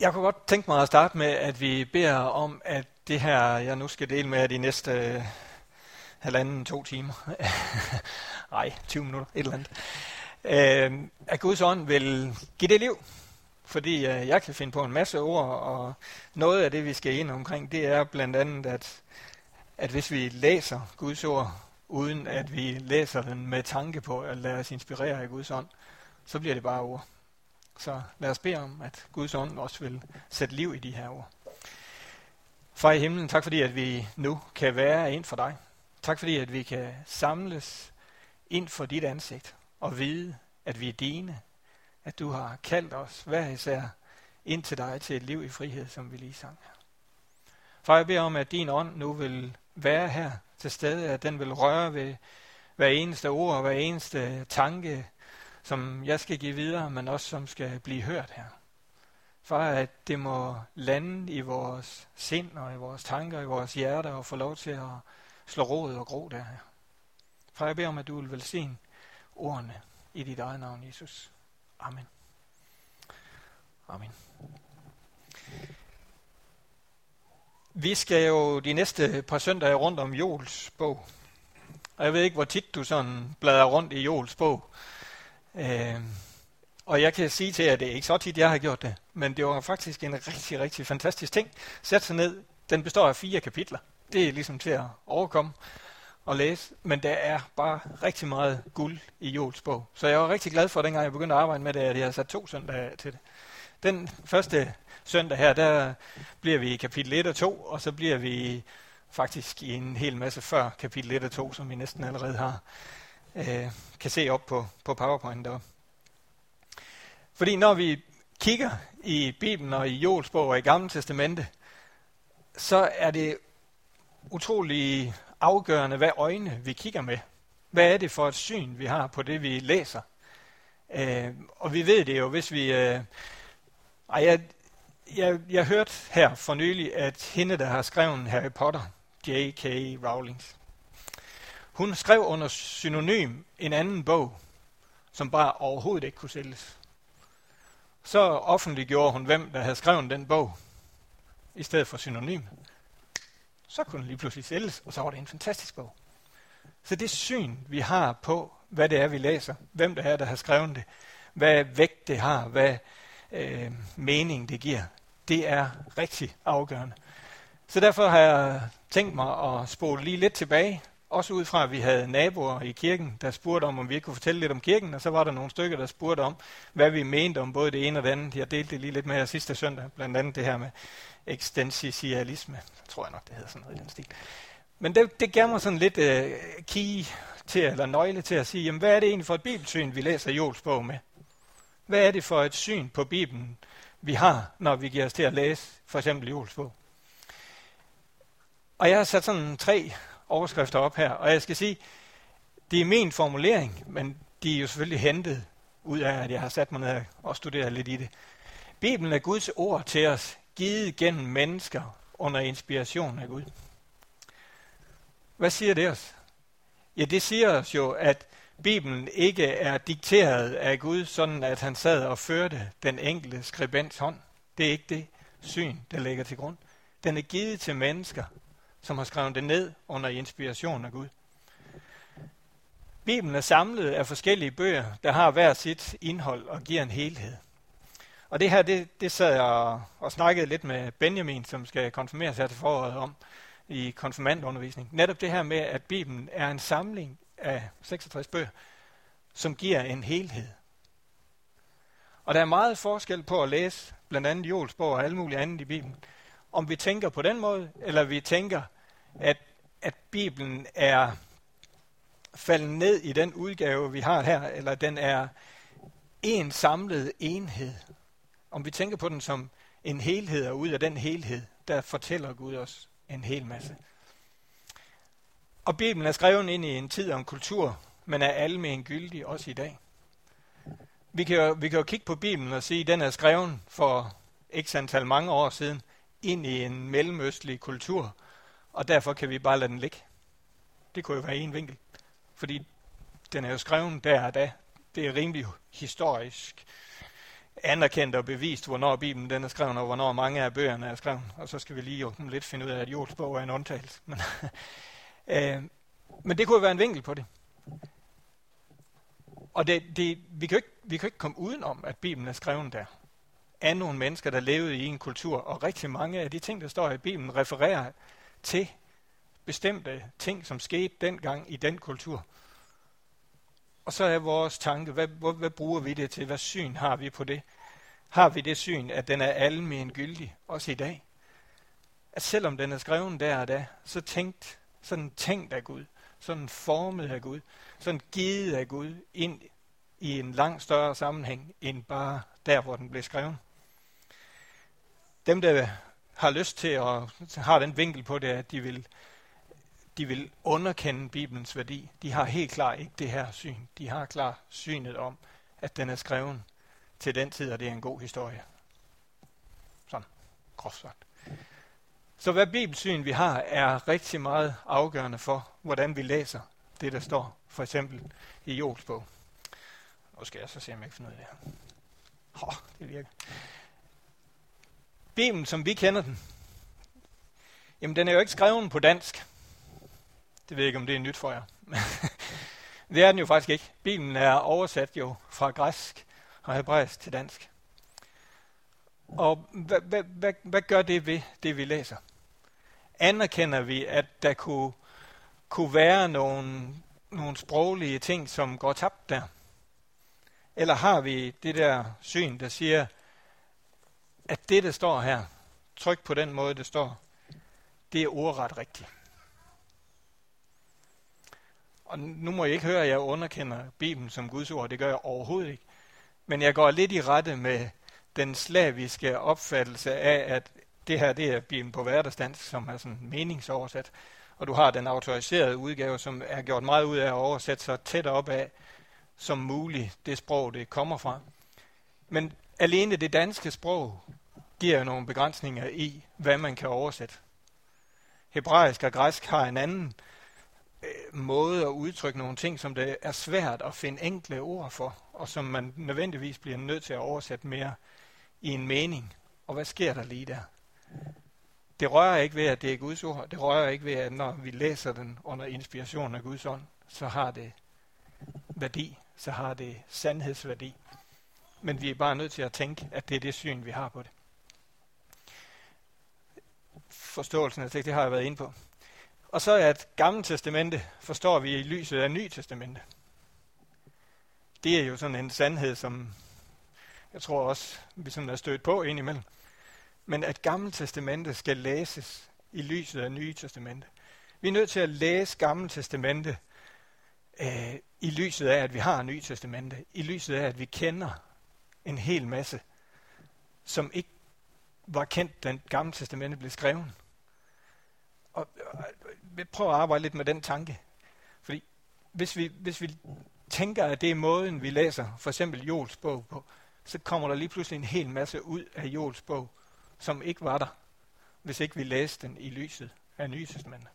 Jeg kunne godt tænke mig at starte med, at vi beder om, at det her, jeg nu skal dele med de næste øh, halvanden, to timer, nej, 20 minutter, et eller andet, øh, at Guds ånd vil give det liv. Fordi øh, jeg kan finde på en masse ord, og noget af det, vi skal ind omkring, det er blandt andet, at, at hvis vi læser Guds ord, uden at vi læser den med tanke på at lade os inspirere af Guds ånd, så bliver det bare ord. Så lad os bede om, at Guds ånd også vil sætte liv i de her ord. Far i himlen, tak fordi, at vi nu kan være ind for dig. Tak fordi, at vi kan samles ind for dit ansigt og vide, at vi er dine. At du har kaldt os hver især ind til dig til et liv i frihed, som vi lige sang her. Far, jeg beder om, at din ånd nu vil være her til stede, at den vil røre ved hver eneste ord, hver eneste tanke, som jeg skal give videre, men også som skal blive hørt her. For at det må lande i vores sind og i vores tanker, i vores hjerter og få lov til at slå rod og gro der her. For jeg beder om, at du vil velsigne ordene i dit eget navn, Jesus. Amen. Amen. Vi skal jo de næste par søndage rundt om Jols bog. Og jeg ved ikke, hvor tit du sådan bladrer rundt i Jols bog. Øh, og jeg kan sige til jer, at det er ikke så tit, jeg har gjort det, men det var faktisk en rigtig, rigtig fantastisk ting. Sæt sig ned. Den består af fire kapitler. Det er ligesom til at overkomme og læse, men der er bare rigtig meget guld i Jols bog. Så jeg var rigtig glad for, dengang jeg begyndte at arbejde med det, at jeg havde sat to søndage til det. Den første søndag her, der bliver vi i kapitel 1 og 2, og så bliver vi faktisk i en hel masse før kapitel 1 og 2, som vi næsten allerede har øh, kan se op på, på PowerPoint deroppe. Fordi når vi kigger i Bibelen og i Jols bog og i Gamle Testamente, så er det utrolig afgørende, hvad øjne vi kigger med. Hvad er det for et syn, vi har på det, vi læser? Øh, og vi ved det jo, hvis vi... Øh, ej, jeg, jeg, jeg hørte her for nylig, at hende, der har skrevet Harry Potter, J.K. Rowling, hun skrev under synonym en anden bog, som bare overhovedet ikke kunne sælges. Så offentliggjorde hun, hvem der havde skrevet den bog, i stedet for synonym. Så kunne den lige pludselig sælges, og så var det en fantastisk bog. Så det syn, vi har på, hvad det er, vi læser, hvem det er, der har skrevet det, hvad vægt det har, hvad øh, mening det giver, det er rigtig afgørende. Så derfor har jeg tænkt mig at spole lige lidt tilbage også ud fra, at vi havde naboer i kirken, der spurgte om, om vi ikke kunne fortælle lidt om kirken, og så var der nogle stykker, der spurgte om, hvad vi mente om både det ene og det andet. Jeg delte det lige lidt med jer sidste søndag, blandt andet det her med eksistentialisme, tror jeg nok, det hedder sådan noget i den stil. Men det, det gav mig sådan lidt uh, key til, eller nøgle til at sige, jamen, hvad er det egentlig for et bibelsyn, vi læser Jols bog med? Hvad er det for et syn på Bibelen, vi har, når vi giver os til at læse for eksempel Jols bog? Og jeg har sat sådan tre overskrifter op her. Og jeg skal sige, det er min formulering, men de er jo selvfølgelig hentet ud af, at jeg har sat mig ned og studeret lidt i det. Bibelen er Guds ord til os, givet gennem mennesker under inspiration af Gud. Hvad siger det os? Ja, det siger os jo, at Bibelen ikke er dikteret af Gud, sådan at han sad og førte den enkelte skribents hånd. Det er ikke det syn, der ligger til grund. Den er givet til mennesker, som har skrevet det ned under inspiration af Gud. Bibelen er samlet af forskellige bøger, der har hver sit indhold og giver en helhed. Og det her, det, det sad jeg og, og snakkede lidt med Benjamin, som skal konfirmeres her til foråret om i konfirmandundervisning. Netop det her med, at Bibelen er en samling af 66 bøger, som giver en helhed. Og der er meget forskel på at læse blandt andet Joels bog og alle mulige andet i Bibelen om vi tænker på den måde, eller vi tænker, at, at Bibelen er faldet ned i den udgave, vi har her, eller den er en samlet enhed. Om vi tænker på den som en helhed, og ud af den helhed, der fortæller Gud os en hel masse. Og Bibelen er skrevet ind i en tid og en kultur, men er almen gyldig også i dag. Vi kan, jo, vi kan jo kigge på Bibelen og sige, at den er skrevet for x antal mange år siden, ind i en mellemøstlig kultur, og derfor kan vi bare lade den ligge. Det kunne jo være en vinkel, fordi den er jo skrevet der og da. Det er rimelig historisk anerkendt og bevist, hvornår Bibelen den er skrevet, og hvornår mange af bøgerne er skrevet. Og så skal vi lige jo lidt finde ud af, at Jols bog er en undtagelse. Men, øh, men det kunne jo være en vinkel på det. Og det, det, vi, kan ikke, vi kan ikke komme udenom, at Bibelen er skrevet der. Af nogle mennesker, der levede i en kultur, og rigtig mange af de ting, der står i Bibelen, refererer til bestemte ting, som skete dengang i den kultur. Og så er vores tanke, hvad, hvad, hvad bruger vi det til? Hvad syn har vi på det? Har vi det syn, at den er almen gyldig, også i dag? At selvom den er skrevet der og da, så tænkt, sådan tænkt af Gud, sådan formet af Gud, sådan givet af Gud ind i en langt større sammenhæng, end bare der, hvor den blev skrevet. Dem, der har lyst til at har den vinkel på det, at de vil de vil underkende Bibelens værdi. De har helt klart ikke det her syn. De har klart synet om, at den er skreven til den tid, og det er en god historie. Sådan, groft sagt. Så hvad bibelsyn vi har, er rigtig meget afgørende for, hvordan vi læser det, der står for eksempel i Jols bog. Nu skal jeg så se, om jeg kan finde ud af det her. Hå, det virker. Bibelen, som vi kender den, jamen den er jo ikke skrevet på dansk. Det ved jeg ikke, om det er nyt for jer. det er den jo faktisk ikke. Bibelen er oversat jo fra græsk og hebraisk til dansk. Og hvad, hvad, hvad, hvad gør det ved det, vi læser? Anerkender vi, at der kunne, kunne være nogle, nogle sproglige ting, som går tabt der? Eller har vi det der syn, der siger, at det, der står her, tryk på den måde, det står, det er ordret rigtigt. Og nu må I ikke høre, at jeg underkender Bibelen som Guds ord. Det gør jeg overhovedet ikke. Men jeg går lidt i rette med den slaviske opfattelse af, at det her det er Bibelen på hverdagsdansk, som er sådan meningsoversat. Og du har den autoriserede udgave, som er gjort meget ud af at oversætte så tæt op af som muligt det sprog, det kommer fra. Men alene det danske sprog giver nogle begrænsninger i, hvad man kan oversætte. Hebraisk og græsk har en anden øh, måde at udtrykke nogle ting, som det er svært at finde enkle ord for, og som man nødvendigvis bliver nødt til at oversætte mere i en mening. Og hvad sker der lige der? Det rører ikke ved, at det er Guds ord. Det rører ikke ved, at når vi læser den under inspiration af Guds ånd, så har det værdi, så har det sandhedsværdi. Men vi er bare nødt til at tænke, at det er det syn, vi har på det. Forståelsen af tekst, det har jeg været inde på. Og så at Gamle Testamente forstår vi i lyset af Ny Testamente. Det er jo sådan en sandhed, som jeg tror også, vi sådan er stødt på indimellem. Men at Gamle Testamente skal læses i lyset af Nye Testamente. Vi er nødt til at læse Gamle Testamente øh, i lyset af, at vi har Nye Testamente. I lyset af, at vi kender en hel masse, som ikke var kendt, da Gamle Testamente blev skrevet. Og, og, prøver at arbejde lidt med den tanke. Fordi hvis vi, hvis vi tænker, at det er måden, vi læser for eksempel Jols bog på, så kommer der lige pludselig en hel masse ud af Jols bog, som ikke var der, hvis ikke vi læste den i lyset af Nye Testamentet.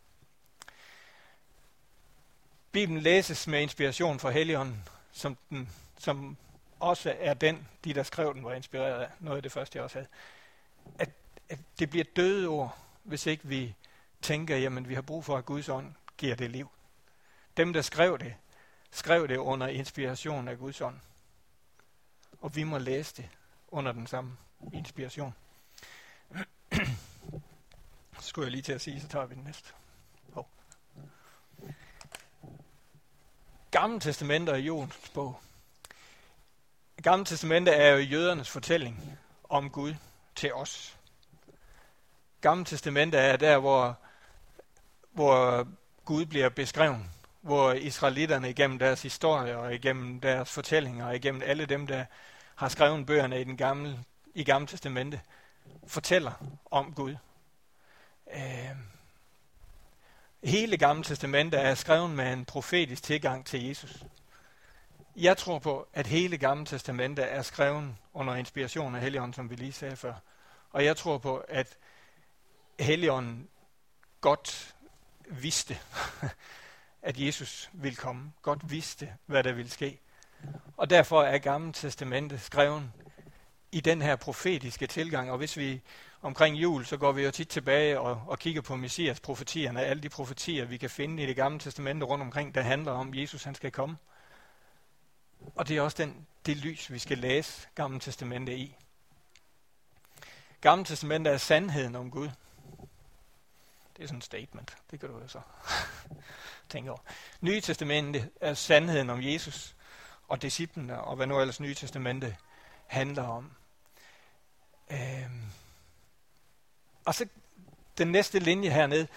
Bibelen læses med inspiration fra Helligånden, som, den, som også er den, de der skrev den, var inspireret af. Noget af det første, jeg også havde. At, at det bliver døde ord, hvis ikke vi tænker, jamen vi har brug for, at Guds ånd giver det liv. Dem, der skrev det, skrev det under inspiration af Guds ånd. Og vi må læse det under den samme inspiration. Så skulle jeg lige til at sige, så tager vi den næste. Oh. Gamle testamenter i Jons bog. Gamle testamenter er jo jødernes fortælling om Gud til os. Gamle Testamente er der, hvor hvor Gud bliver beskrevet, hvor israelitterne igennem deres historie og igennem deres fortællinger og igennem alle dem, der har skrevet bøgerne i, den gamle, i Gamle Testamente, fortæller om Gud. Øh, hele Gamle Testamente er skrevet med en profetisk tilgang til Jesus. Jeg tror på, at hele Gamle Testamente er skrevet under inspiration af Helligånden, som vi lige sagde før. Og jeg tror på, at Helligånden godt vidste, at Jesus ville komme. Godt vidste, hvad der ville ske. Og derfor er Gamle Testamentet skrevet i den her profetiske tilgang. Og hvis vi omkring jul, så går vi jo tit tilbage og, og kigger på Messias profetierne, alle de profetier, vi kan finde i det gamle testamente rundt omkring, der handler om, at Jesus han skal komme. Og det er også den, det lys, vi skal læse Gamle Testamente i. Gamle Testamente er sandheden om Gud. Det er sådan et statement. Det kan du jo så tænke over. Nye Testamente er sandheden om Jesus og disciplene, og hvad nu ellers Nye Testamente handler om. Øhm. Og så den næste linje hernede.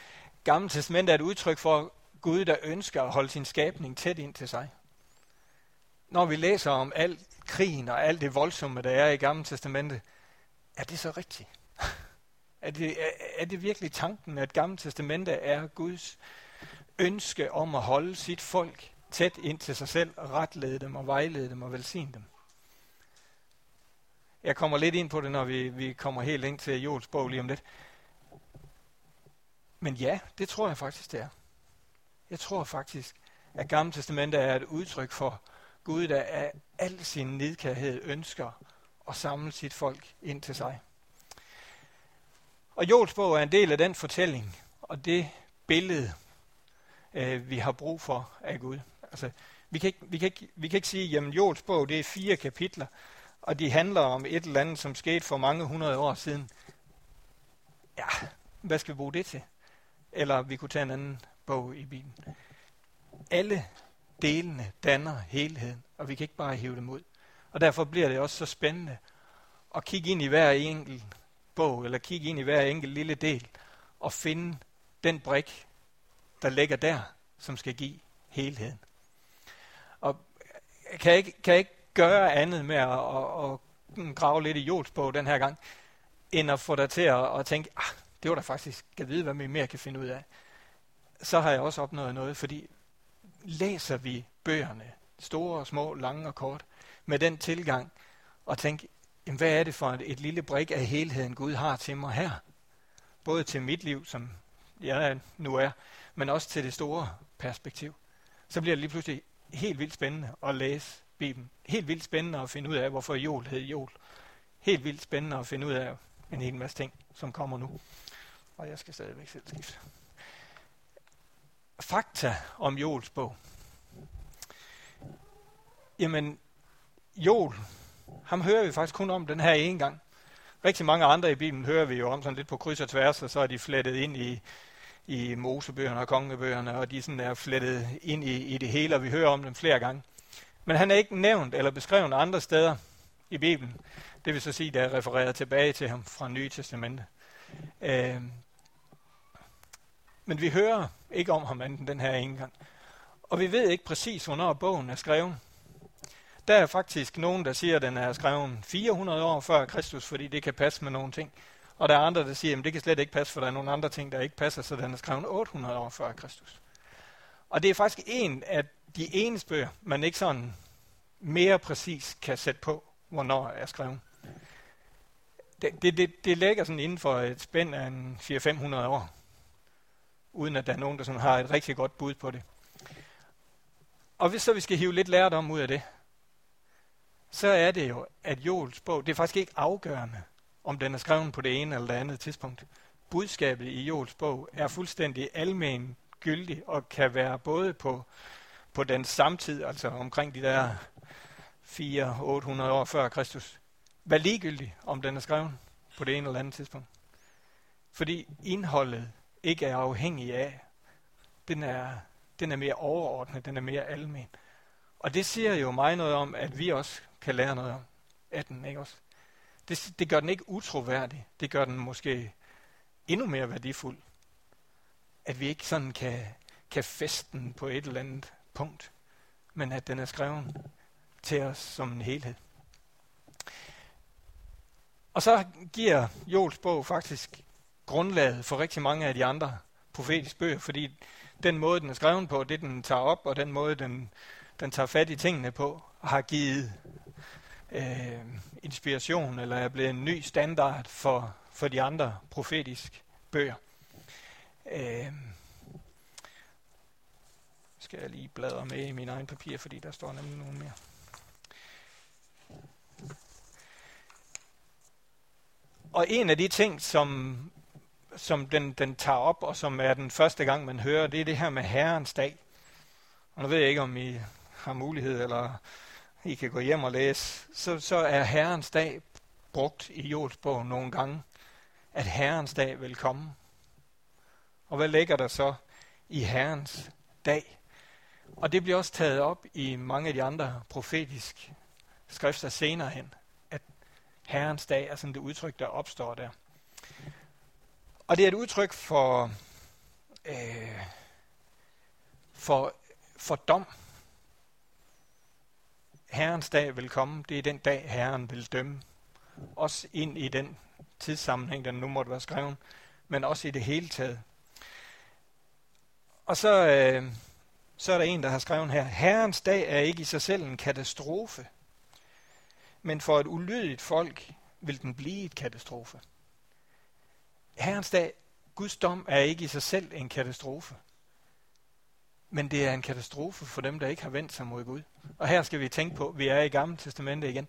Gamle Testamente er et udtryk for Gud, der ønsker at holde sin skabning tæt ind til sig. Når vi læser om al krigen og alt det voldsomme, der er i Gamle Testamente, er det så rigtigt? er, det, er, er det virkelig tanken, at Gamle Testamente er Guds ønske om at holde sit folk tæt ind til sig selv, og retlede dem og vejlede dem og velsigne dem? Jeg kommer lidt ind på det, når vi, vi kommer helt ind til Joels bog lige om lidt. Men ja, det tror jeg faktisk, det er. Jeg tror faktisk, at Gamle Testamentet er et udtryk for Gud, der af al sin nidkærhed ønsker at samle sit folk ind til sig. Og Jols bog er en del af den fortælling, og det billede, øh, vi har brug for af Gud. Altså, vi, kan ikke, vi, kan ikke, vi kan ikke sige, at Jols bog det er fire kapitler, og de handler om et eller andet, som skete for mange hundrede år siden. Ja, hvad skal vi bruge det til? Eller vi kunne tage en anden bog i Bibelen. Alle delene danner helheden, og vi kan ikke bare hive dem ud. Og derfor bliver det også så spændende at kigge ind i hver enkelt bog, eller kigge ind i hver enkelt lille del, og finde den brik, der ligger der, som skal give helheden. Og kan jeg ikke, kan jeg ikke gøre andet med at, at, at grave lidt i Jols bog den her gang, end at få dig til at, at tænke, ah, det var da faktisk, kan vide, hvad vi mere kan finde ud af. Så har jeg også opnået noget, fordi læser vi bøgerne, store og små, lange og kort, med den tilgang, og tænke, jamen, hvad er det for et, et lille brik af helheden, Gud har til mig her? Både til mit liv, som jeg nu er, men også til det store perspektiv. Så bliver det lige pludselig helt vildt spændende at læse Bibelen. Helt vildt spændende at finde ud af, hvorfor jul hed jul. Helt vildt spændende at finde ud af en hel masse ting, som kommer nu. Og jeg skal stadigvæk selv skifte. Fakta om Jols bog. Jamen, Jol, ham hører vi faktisk kun om den her ene gang. Rigtig mange andre i Bibelen hører vi jo om sådan lidt på kryds og tværs, og så er de flettet ind i, i Mosebøgerne og kongebøgerne, og de sådan er flettet ind i, i det hele, og vi hører om dem flere gange. Men han er ikke nævnt eller beskrevet andre steder i Bibelen. Det vil så sige, der er refereret tilbage til ham fra Nye Testamente. Øh, men vi hører ikke om ham anden den her ene gang. Og vi ved ikke præcis, hvornår bogen er skrevet. Der er faktisk nogen, der siger, at den er skrevet 400 år før Kristus, fordi det kan passe med nogle ting. Og der er andre, der siger, at det kan slet ikke passe, for der er nogle andre ting, der ikke passer, så den er skrevet 800 år før Kristus. Og det er faktisk en af de eneste bøger, man ikke sådan mere præcis kan sætte på, hvornår er skrevet. Det, det, det, det ligger sådan inden for et spænd af 400-500 år, uden at der er nogen, der sådan har et rigtig godt bud på det. Og hvis så vi skal hive lidt lærdom ud af det, så er det jo, at Joels bog, det er faktisk ikke afgørende, om den er skrevet på det ene eller det andet tidspunkt. Budskabet i Joels bog er fuldstændig almen gyldig og kan være både på, på den samtid, altså omkring de der 400-800 år før Kristus, være ligegyldig, om den er skrevet på det ene eller andet tidspunkt. Fordi indholdet ikke er afhængig af, den er, den er mere overordnet, den er mere almen. Og det siger jo mig noget om, at vi også kan lære noget om af den, ikke også? Det, det gør den ikke utroværdig. Det gør den måske endnu mere værdifuld. At vi ikke sådan kan, kan feste den på et eller andet punkt, men at den er skrevet til os som en helhed. Og så giver Jols bog faktisk grundlaget for rigtig mange af de andre profetiske bøger, fordi den måde, den er skrevet på, det den tager op, og den måde, den, den tager fat i tingene på, har givet øh, inspiration, eller er blevet en ny standard for, for de andre profetiske bøger. Øh, skal jeg lige bladre med i min egen papir, fordi der står nemlig nogen mere. Og en af de ting, som, som den, den tager op, og som er den første gang, man hører, det er det her med Herrens dag. Og nu ved jeg ikke, om I har mulighed, eller I kan gå hjem og læse, så, så er Herrens dag brugt i jordsbogen nogle gange, at Herrens dag vil komme. Og hvad ligger der så i Herrens dag? Og det bliver også taget op i mange af de andre profetiske skrifter senere hen, at Herrens dag er sådan det udtryk, der opstår der. Og det er et udtryk for, øh, for, for dom. Herrens dag vil komme. Det er den dag, Herren vil dømme. Også ind i den tidssammenhæng, den nu måtte være skrevet, men også i det hele taget. Og så, øh, så er der en, der har skrevet her, Herrens dag er ikke i sig selv en katastrofe, men for et ulydigt folk vil den blive et katastrofe. Herrens dag, Guds dom, er ikke i sig selv en katastrofe. Men det er en katastrofe for dem, der ikke har vendt sig mod Gud. Og her skal vi tænke på, vi er i Gamle Testamente igen.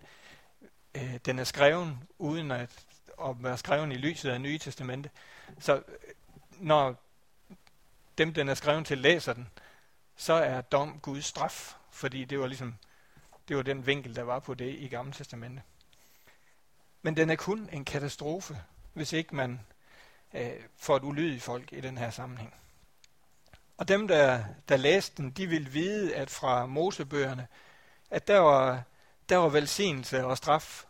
Øh, den er skrevet uden at, at være skreven i lyset af Nye Testamente. Så øh, når dem, den er skrevet til, læser den, så er dom Guds straf, fordi det var ligesom det var den vinkel, der var på det i Gamle Testamente. Men den er kun en katastrofe, hvis ikke man øh, for et ulydigt folk i den her sammenhæng. Og dem, der, der læste den, de ville vide, at fra Mosebøgerne, at der var, der var velsignelse og straf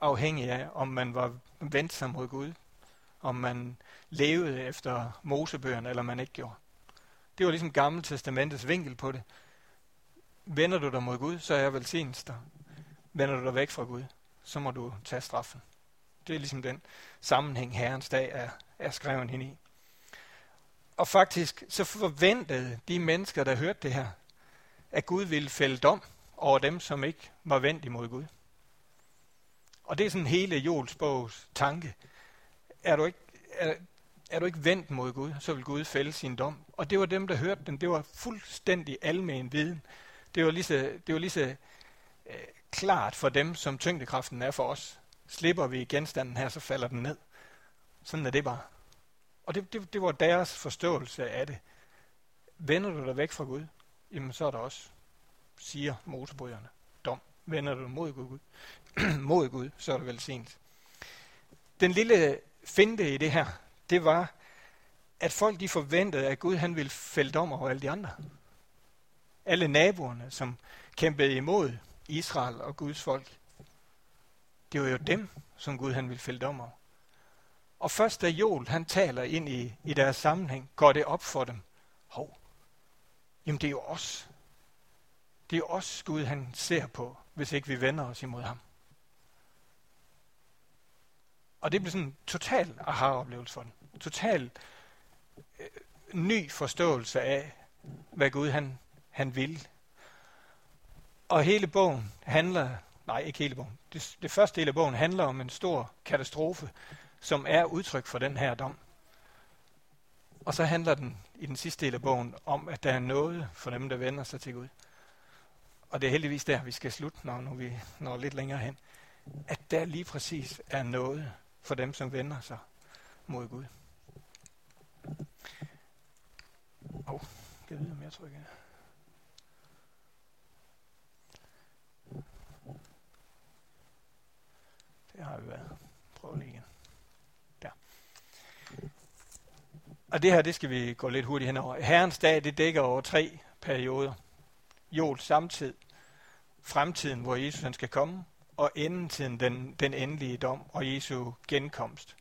afhængig af, om man var vendt sig mod Gud, om man levede efter Mosebøgerne, eller man ikke gjorde. Det var ligesom Gamle Testamentets vinkel på det. Vender du dig mod Gud, så er jeg velsignelse dig. Vender du dig væk fra Gud, så må du tage straffen. Det er ligesom den sammenhæng, Herrens dag er, er skrevet hende i. Og faktisk så forventede de mennesker, der hørte det her, at Gud ville fælde dom over dem, som ikke var vendt imod Gud. Og det er sådan hele Joels bogs tanke. Er du ikke, er, er du ikke vendt mod Gud, så vil Gud fælde sin dom. Og det var dem, der hørte den. Det var fuldstændig almen viden. Det var lige så, det var lige så øh, klart for dem, som tyngdekraften er for os. Slipper vi genstanden her, så falder den ned. Sådan er det bare. Og det, det, det var deres forståelse af det. Vender du dig væk fra Gud, jamen så er der også, siger motorbryderne, dom. Vender du dig mod Gud, mod Gud så er det velsignet. Den lille finte i det her, det var, at folk de forventede, at Gud han ville fælde dom over alle de andre. Alle naboerne, som kæmpede imod Israel og Guds folk. Det var jo dem, som Gud han ville fælde dom over. Og først da Joel han taler ind i, i deres sammenhæng, går det op for dem. Hov, jamen det er jo os. Det er os, Gud han ser på, hvis ikke vi vender os imod ham. Og det bliver sådan en total aha-oplevelse for dem. Total øh, ny forståelse af, hvad Gud han, han vil. Og hele bogen handler, nej ikke hele bogen, det, det første del af bogen handler om en stor katastrofe, som er udtryk for den her dom. Og så handler den i den sidste del af bogen om, at der er noget for dem, der vender sig til Gud. Og det er heldigvis der, vi skal slutte, når, når vi når lidt længere hen. At der lige præcis er noget for dem, som vender sig mod Gud. Åh, oh, jeg ved, om jeg trykker. Det har vi været. Prøv lige igen. Og det her, det skal vi gå lidt hurtigt henover. Herrens dag, det dækker over tre perioder. Jol samtid, fremtiden, hvor Jesus han skal komme, og endetiden, den, den endelige dom og Jesu genkomst.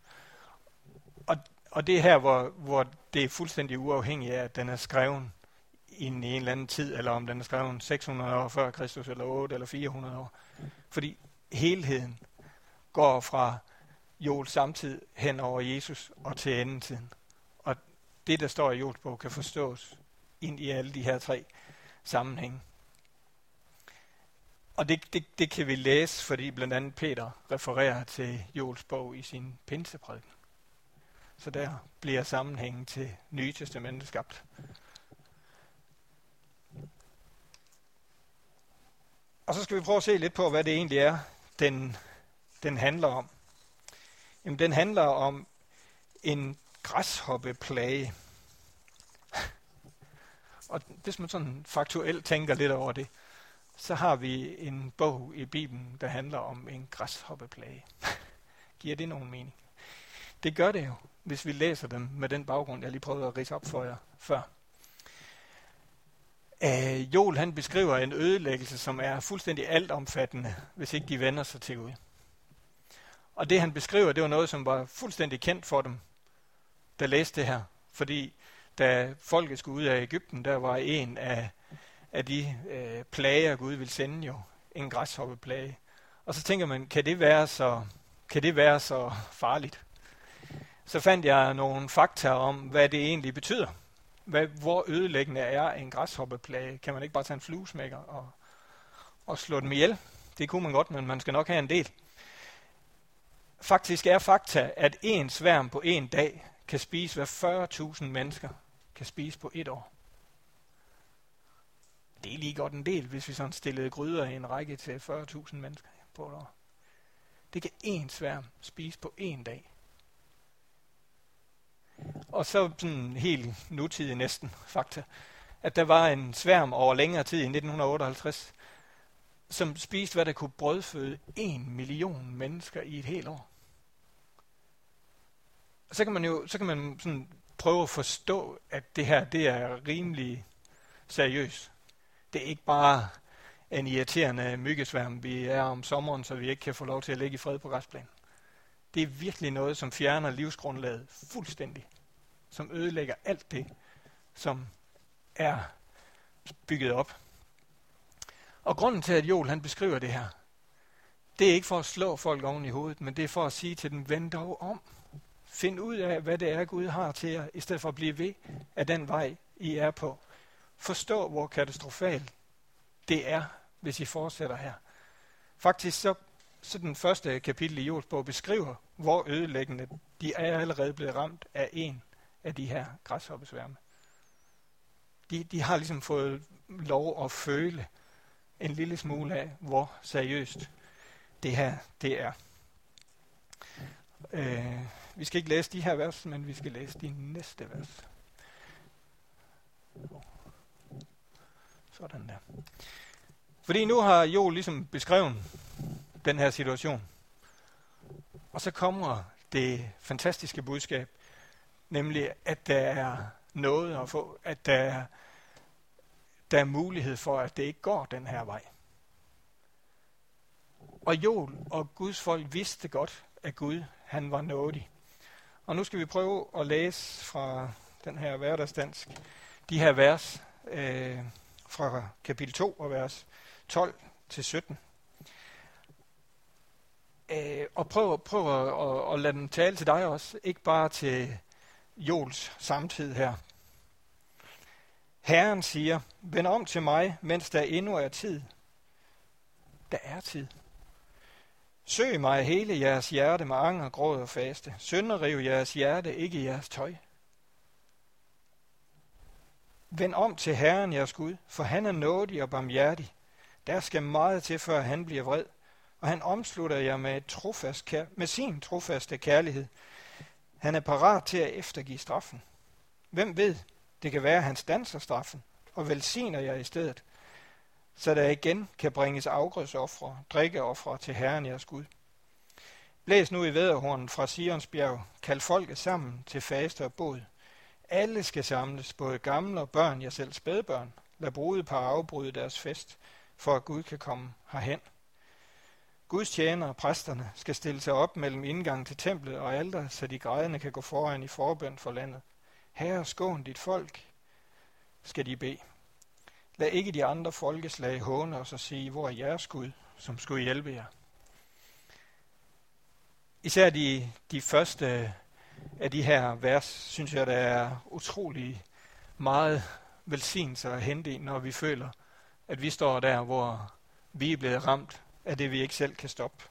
Og, og det er her, hvor, hvor det er fuldstændig uafhængigt af, at den er skrevet i en, i en eller anden tid, eller om den er skrevet 600 år før Kristus, eller 8 eller 400 år. Fordi helheden går fra Joels samtid hen over Jesus og til endetiden det, der står i Jobs bog, kan forstås ind i alle de her tre sammenhænge. Og det, det, det kan vi læse, fordi blandt andet Peter refererer til Jols bog i sin pinseprædiken. Så der bliver sammenhængen til Nye Testamentet skabt. Og så skal vi prøve at se lidt på, hvad det egentlig er, den, den handler om. Jamen, den handler om en græshoppeplage. Og hvis man sådan faktuelt tænker lidt over det, så har vi en bog i Bibelen, der handler om en græshoppeplage. Giver det nogen mening? Det gør det jo, hvis vi læser dem med den baggrund, jeg lige prøvede at rise op for jer før. Øh, Joel han beskriver en ødelæggelse, som er fuldstændig altomfattende, hvis ikke de vender sig til Gud. Og det han beskriver, det var noget, som var fuldstændig kendt for dem, der læste det her. Fordi da folket skulle ud af Ægypten, der var en af, af de øh, plager, Gud ville sende jo, en græshoppeplage. Og så tænker man, kan det være så, kan det være så farligt? Så fandt jeg nogle fakta om, hvad det egentlig betyder. Hvad, hvor ødelæggende er en græshoppeplage? Kan man ikke bare tage en fluesmækker og, og slå dem ihjel? Det kunne man godt, men man skal nok have en del. Faktisk er fakta, at en sværm på en dag kan spise, hvad 40.000 mennesker kan spise på et år. Det er lige godt en del, hvis vi sådan stillede gryder i en række til 40.000 mennesker på et år. Det kan én sværm spise på én dag. Og så sådan helt nutidig næsten fakta, at der var en sværm over længere tid i 1958, som spiste, hvad der kunne brødføde en million mennesker i et helt år. Og så kan man jo så kan man sådan prøve at forstå, at det her det er rimelig seriøst. Det er ikke bare en irriterende myggesværm, vi er om sommeren, så vi ikke kan få lov til at ligge i fred på græsplænen. Det er virkelig noget, som fjerner livsgrundlaget fuldstændig. Som ødelægger alt det, som er bygget op. Og grunden til, at Joel han beskriver det her, det er ikke for at slå folk oven i hovedet, men det er for at sige til dem, vend dog om. Find ud af, hvad det er, Gud har til jer, i stedet for at blive ved af den vej, I er på. Forstå, hvor katastrofalt det er, hvis I fortsætter her. Faktisk så, så den første kapitel i Jols bog beskriver, hvor ødelæggende de er allerede blevet ramt af en af de her græshoppesværme. De, de har ligesom fået lov at føle en lille smule af, hvor seriøst det her det er. Øh, vi skal ikke læse de her vers, men vi skal læse de næste vers. Sådan der. Fordi nu har Jo ligesom beskrevet den her situation. Og så kommer det fantastiske budskab, nemlig at der er noget at få, at der er, der er mulighed for, at det ikke går den her vej. Og Joel og Guds folk vidste godt, at Gud han var nådig. Og nu skal vi prøve at læse fra den her hverdagsdansk, de her vers øh, fra kapitel 2 og vers 12 til 17. Øh, og prøv, prøv at, at, at lade dem tale til dig også, ikke bare til Jols samtid her. Herren siger, vend om til mig, mens der endnu er tid. Der er tid. Søg mig hele jeres hjerte med anger, gråd og faste. Sønderriv jeres hjerte, ikke jeres tøj. Vend om til Herren jeres Gud, for han er nådig og barmhjertig. Der skal meget til, før han bliver vred, og han omslutter jer med, et trofast kær- med sin trofaste kærlighed. Han er parat til at eftergive straffen. Hvem ved, det kan være, at han stanser straffen og velsigner jer i stedet – så der igen kan bringes afgrødsoffre, drikkeoffre til Herren jeres Gud. Blæs nu i vederhornen fra Sions bjerg, kald folket sammen til faste og båd. Alle skal samles, både gamle og børn, jeg selv spædbørn. Lad brudepar afbryde deres fest, for at Gud kan komme herhen. Guds tjenere og præsterne skal stille sig op mellem indgangen til templet og alter, så de grædende kan gå foran i forbøn for landet. Herre, skån dit folk, skal de bede. Lad ikke de andre folkeslag håne os og sige, hvor er jeres Gud, som skulle hjælpe jer. Især de, de første af de her vers, synes jeg, der er utrolig meget velsignelse at hente i, når vi føler, at vi står der, hvor vi er blevet ramt af det, vi ikke selv kan stoppe.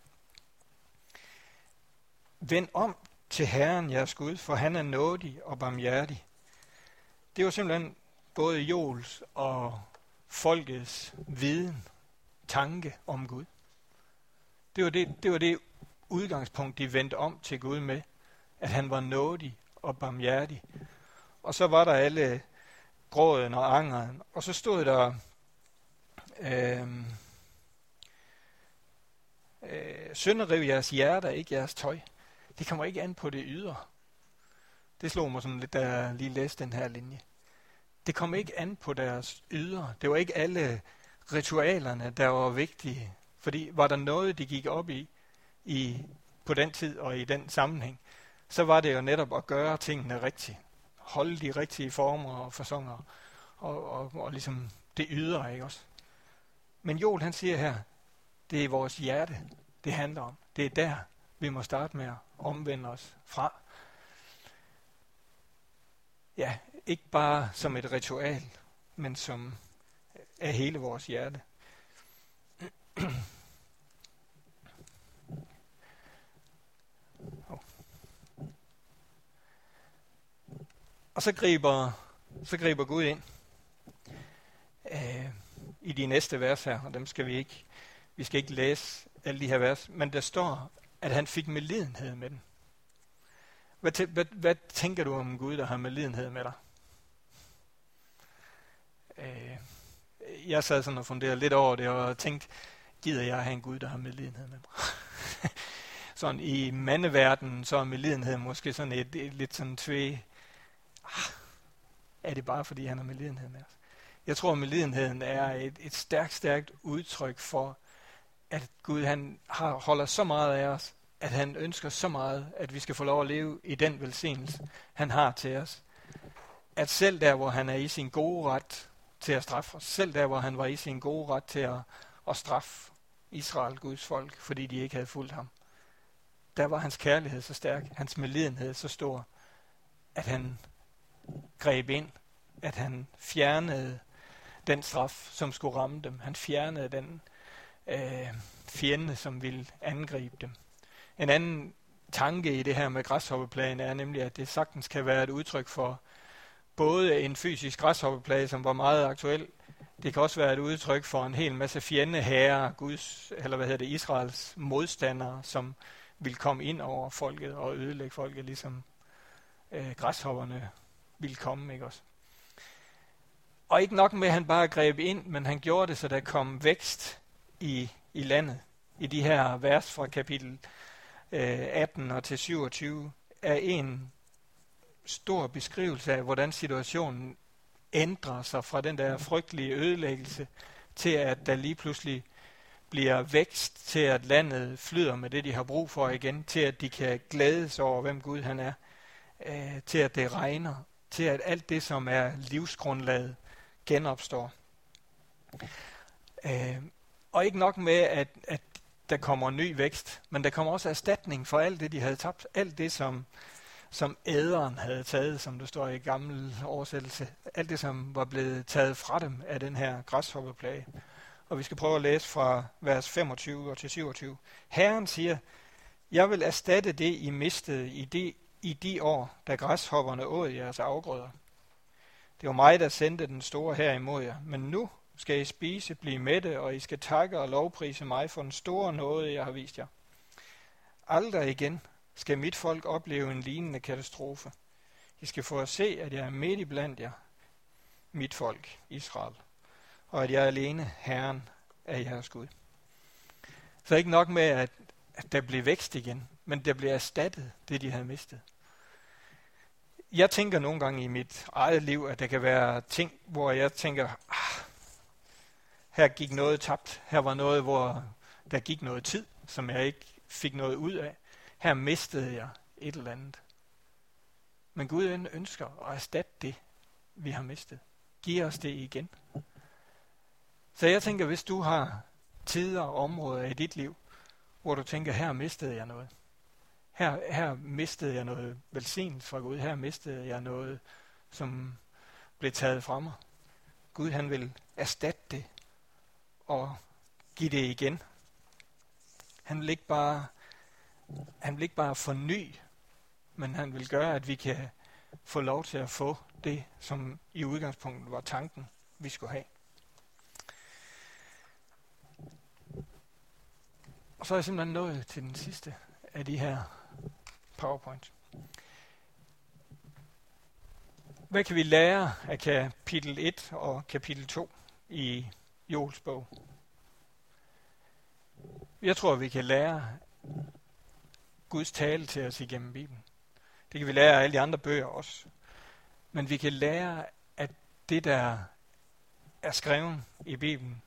Vend om til Herren, jeres Gud, for han er nådig og barmhjertig. Det var simpelthen både Jols og folkets viden, tanke om Gud. Det var det, det, var det udgangspunkt, de vendte om til Gud med, at han var nådig og barmhjertig. Og så var der alle gråden og angeren, og så stod der, øh, øh, sønderriv jeres hjerter, ikke jeres tøj. Det kommer ikke an på det ydre. Det slog mig sådan lidt, da jeg lige læste den her linje. Det kom ikke an på deres ydre. Det var ikke alle ritualerne, der var vigtige. Fordi var der noget, de gik op i, i på den tid og i den sammenhæng, så var det jo netop at gøre tingene rigtigt. Holde de rigtige former og fasonger og, og, og ligesom det ydre, ikke også? Men Joel han siger her, det er vores hjerte, det handler om. Det er der, vi må starte med at omvende os fra. Ja, ikke bare som et ritual, men som af hele vores hjerte. Og så griber, så griber Gud ind øh, i de næste vers her, og dem skal vi ikke, vi skal ikke læse alle de her vers, men der står, at han fik medlidenhed med dem. Hvad, hvad, hvad tænker du om Gud, der har medlidenhed med dig? Øh, jeg sad sådan og funderede lidt over det, og tænkte, gider jeg have en Gud, der har medlidenhed med mig? sådan i mandeverdenen, så er medlidenhed måske sådan et, et lidt sådan tvæ. Ah, er det bare fordi, han har medlidenhed med os? Jeg tror, at medlidenheden er et, et stærkt, stærkt udtryk for, at Gud han har, holder så meget af os, at han ønsker så meget, at vi skal få lov at leve i den velsignelse, han har til os. At selv der, hvor han er i sin gode ret til at straffe os, selv der, hvor han var i sin gode ret til at, at straffe Israel, Guds folk, fordi de ikke havde fulgt ham, der var hans kærlighed så stærk, hans medlidenhed så stor, at han greb ind, at han fjernede den straf, som skulle ramme dem. Han fjernede den øh, fjende, som ville angribe dem. En anden tanke i det her med græshoppeplagen er nemlig, at det sagtens kan være et udtryk for både en fysisk græshoppeplage, som var meget aktuel, det kan også være et udtryk for en hel masse fjendehære, Guds, eller hvad hedder det, Israels modstandere, som vil komme ind over folket og ødelægge folket, ligesom øh, græshopperne ville komme, ikke også? Og ikke nok med, at han bare greb ind, men han gjorde det, så der kom vækst i, i landet. I de her vers fra kapitel øh, 18 og til 27 er en stor beskrivelse af, hvordan situationen ændrer sig fra den der frygtelige ødelæggelse til, at der lige pludselig bliver vækst til, at landet flyder med det, de har brug for igen, til at de kan glædes over, hvem Gud han er, øh, til at det regner, til at alt det, som er livsgrundlaget, genopstår. Øh, og ikke nok med, at, at der kommer ny vækst, men der kommer også erstatning for alt det, de havde tabt. Alt det, som, som æderen havde taget, som der står i gammel oversættelse. Alt det, som var blevet taget fra dem af den her græshoppeplage. Og vi skal prøve at læse fra vers 25 og til 27. Herren siger, jeg vil erstatte det, I mistede i de, i de år, da græshopperne åd jeres afgrøder. Det var mig, der sendte den store her imod jer, men nu skal I spise, blive mætte, og I skal takke og lovprise mig for den store nåde, jeg har vist jer. Aldrig igen skal mit folk opleve en lignende katastrofe. I skal få at se, at jeg er midt i blandt jer, mit folk, Israel, og at jeg er alene Herren er jeres Gud. Så ikke nok med, at, der blev vækst igen, men der blev erstattet det, de havde mistet. Jeg tænker nogle gange i mit eget liv, at der kan være ting, hvor jeg tænker, ah, her gik noget tabt. Her var noget, hvor der gik noget tid, som jeg ikke fik noget ud af. Her mistede jeg et eller andet. Men Gud ønsker at erstatte det, vi har mistet. Giv os det igen. Så jeg tænker, hvis du har tider og områder i dit liv, hvor du tænker, her mistede jeg noget. Her, her mistede jeg noget velsignelse fra Gud. Her mistede jeg noget, som blev taget fra mig. Gud han vil erstatte det og give det igen. Han vil ikke bare, han vil ikke bare forny, men han vil gøre, at vi kan få lov til at få det, som i udgangspunktet var tanken, vi skulle have. Og så er jeg simpelthen nået til den sidste af de her PowerPoint. Hvad kan vi lære af kapitel 1 og kapitel 2 i Jols bog? Jeg tror, vi kan lære Guds tale til os igennem Bibelen. Det kan vi lære af alle de andre bøger også. Men vi kan lære, at det, der er skrevet i Bibelen,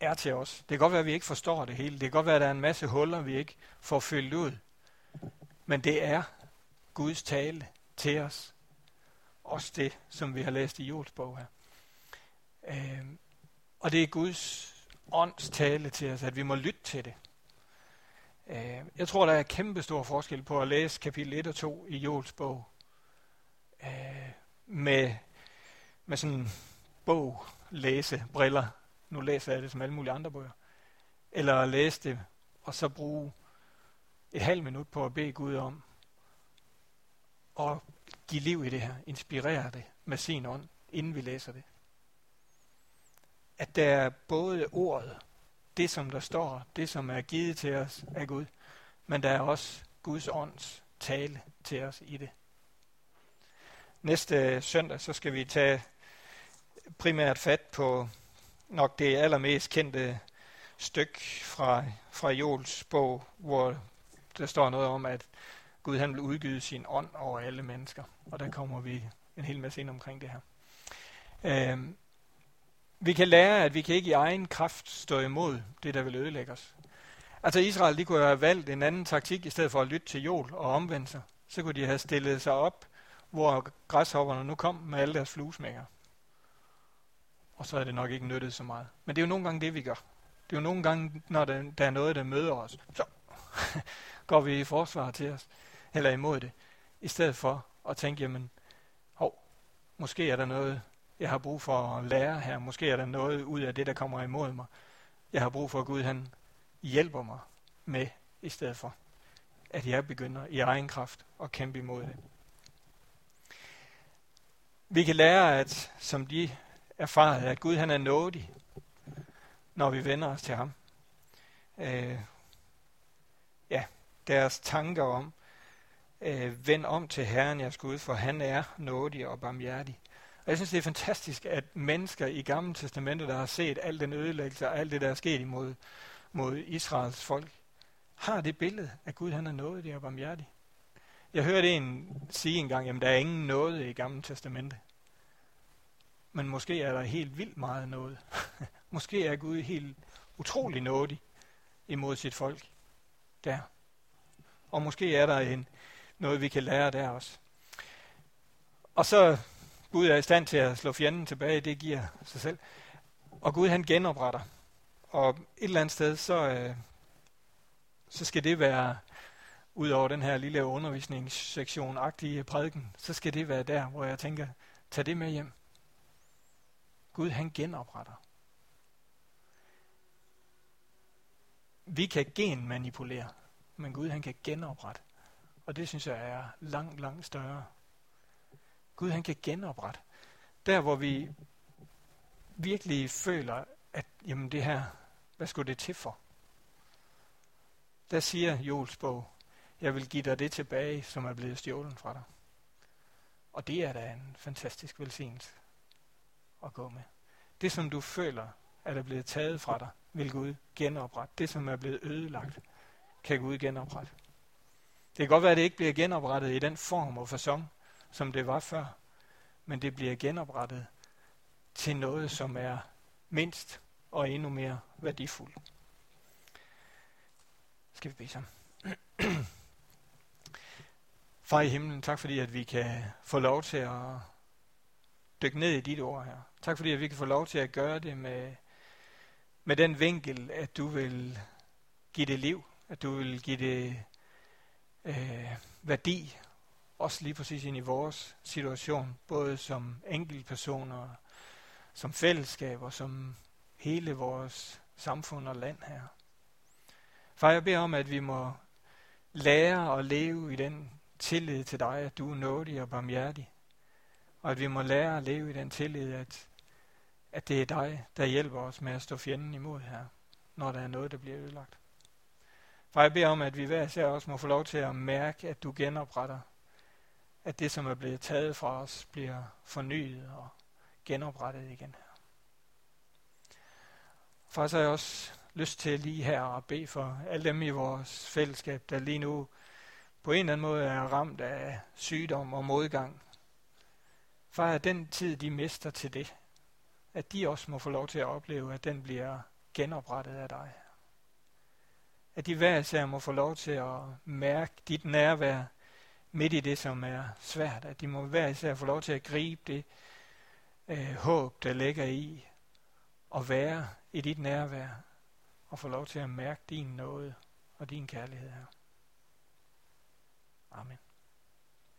er til os. Det kan godt være, at vi ikke forstår det hele. Det kan godt være, at der er en masse huller, vi ikke får fyldt ud. Men det er Guds tale til os. Også det, som vi har læst i Jols bog her. Øh, og det er Guds ånds tale til os, at vi må lytte til det. Øh, jeg tror, der er kæmpe stor forskel på at læse kapitel 1 og 2 i Jols bog øh, med, med sådan bog, læse, briller. Nu læser jeg det som alle mulige andre bøger. Eller at læse det, og så bruge et halvt minut på at bede Gud om at give liv i det her, inspirere det med sin ånd, inden vi læser det. At der er både ordet, det som der står, det som er givet til os af Gud, men der er også Guds ånds tale til os i det. Næste søndag, så skal vi tage primært fat på nok det allermest kendte stykke fra, fra Jols bog, hvor der står noget om, at Gud han vil udgyde sin ånd over alle mennesker. Og der kommer vi en hel masse ind omkring det her. Øhm, vi kan lære, at vi kan ikke i egen kraft stå imod det, der vil ødelægge os. Altså Israel, de kunne have valgt en anden taktik, i stedet for at lytte til jord og omvende sig. Så kunne de have stillet sig op, hvor græshopperne nu kom med alle deres fluesmækker. Og så er det nok ikke nyttet så meget. Men det er jo nogle gange det, vi gør. Det er jo nogle gange, når der, der er noget, der møder os, så går vi i forsvar til os, eller imod det, i stedet for at tænke, jamen, hov, måske er der noget, jeg har brug for at lære her. Måske er der noget ud af det, der kommer imod mig. Jeg har brug for, at Gud han hjælper mig med, i stedet for, at jeg begynder i egen kraft at kæmpe imod det. Vi kan lære, at som de erfarede, at Gud han er nådig, når vi vender os til ham. Øh, ja, deres tanker om, øh, vend om til Herren jeres Gud, for han er nådig og barmhjertig. Og jeg synes, det er fantastisk, at mennesker i Gamle Testamentet, der har set al den ødelæggelse og alt det, der er sket imod mod Israels folk, har det billede, at Gud han er nådig og barmhjertig. Jeg hørte en sige engang, at der er ingen nåde i Gamle Testamentet. Men måske er der helt vildt meget noget. måske er Gud helt utrolig nådig imod sit folk der. Og måske er der en, noget, vi kan lære der også. Og så Gud er i stand til at slå fjenden tilbage, det giver sig selv. Og Gud han genopretter. Og et eller andet sted, så, øh, så skal det være, ud over den her lille undervisningssektion-agtige prædiken, så skal det være der, hvor jeg tænker, tag det med hjem. Gud han genopretter. Vi kan genmanipulere, men Gud han kan genoprette. Og det synes jeg er langt, langt større Gud han kan genoprette. Der hvor vi virkelig føler, at jamen det her, hvad skulle det til for? Der siger Joels bog, jeg vil give dig det tilbage, som er blevet stjålet fra dig. Og det er da en fantastisk velsignelse at gå med. Det som du føler, at er blevet taget fra dig, vil Gud genoprette. Det som er blevet ødelagt, kan Gud genoprette. Det kan godt være, at det ikke bliver genoprettet i den form og fasong, som det var før, men det bliver genoprettet til noget, som er mindst og endnu mere værdifuldt. Skal vi bede sammen? Far i himlen, tak fordi at vi kan få lov til at dykke ned i dit ord her. Tak fordi at vi kan få lov til at gøre det med, med den vinkel, at du vil give det liv, at du vil give det øh, værdi også lige præcis ind i vores situation, både som enkeltpersoner, som fællesskab og som hele vores samfund og land her. Far, jeg beder om, at vi må lære at leve i den tillid til dig, at du er nådig og barmhjertig. Og at vi må lære at leve i den tillid, at, at det er dig, der hjælper os med at stå fjenden imod her, når der er noget, der bliver ødelagt. For jeg beder om, at vi hver især også må få lov til at mærke, at du genopretter. At det, som er blevet taget fra os, bliver fornyet og genoprettet igen her. Så har jeg også lyst til lige her at bede for alle dem i vores fællesskab, der lige nu på en eller anden måde er ramt af sygdom og modgang. For at den tid, de mister til det, at de også må få lov til at opleve, at den bliver genoprettet af dig. At de hver især må få lov til at mærke dit nærvær midt i det, som er svært. At de må hver især få lov til at gribe det øh, håb, der ligger i at være i dit nærvær og få lov til at mærke din nåde og din kærlighed her. Amen.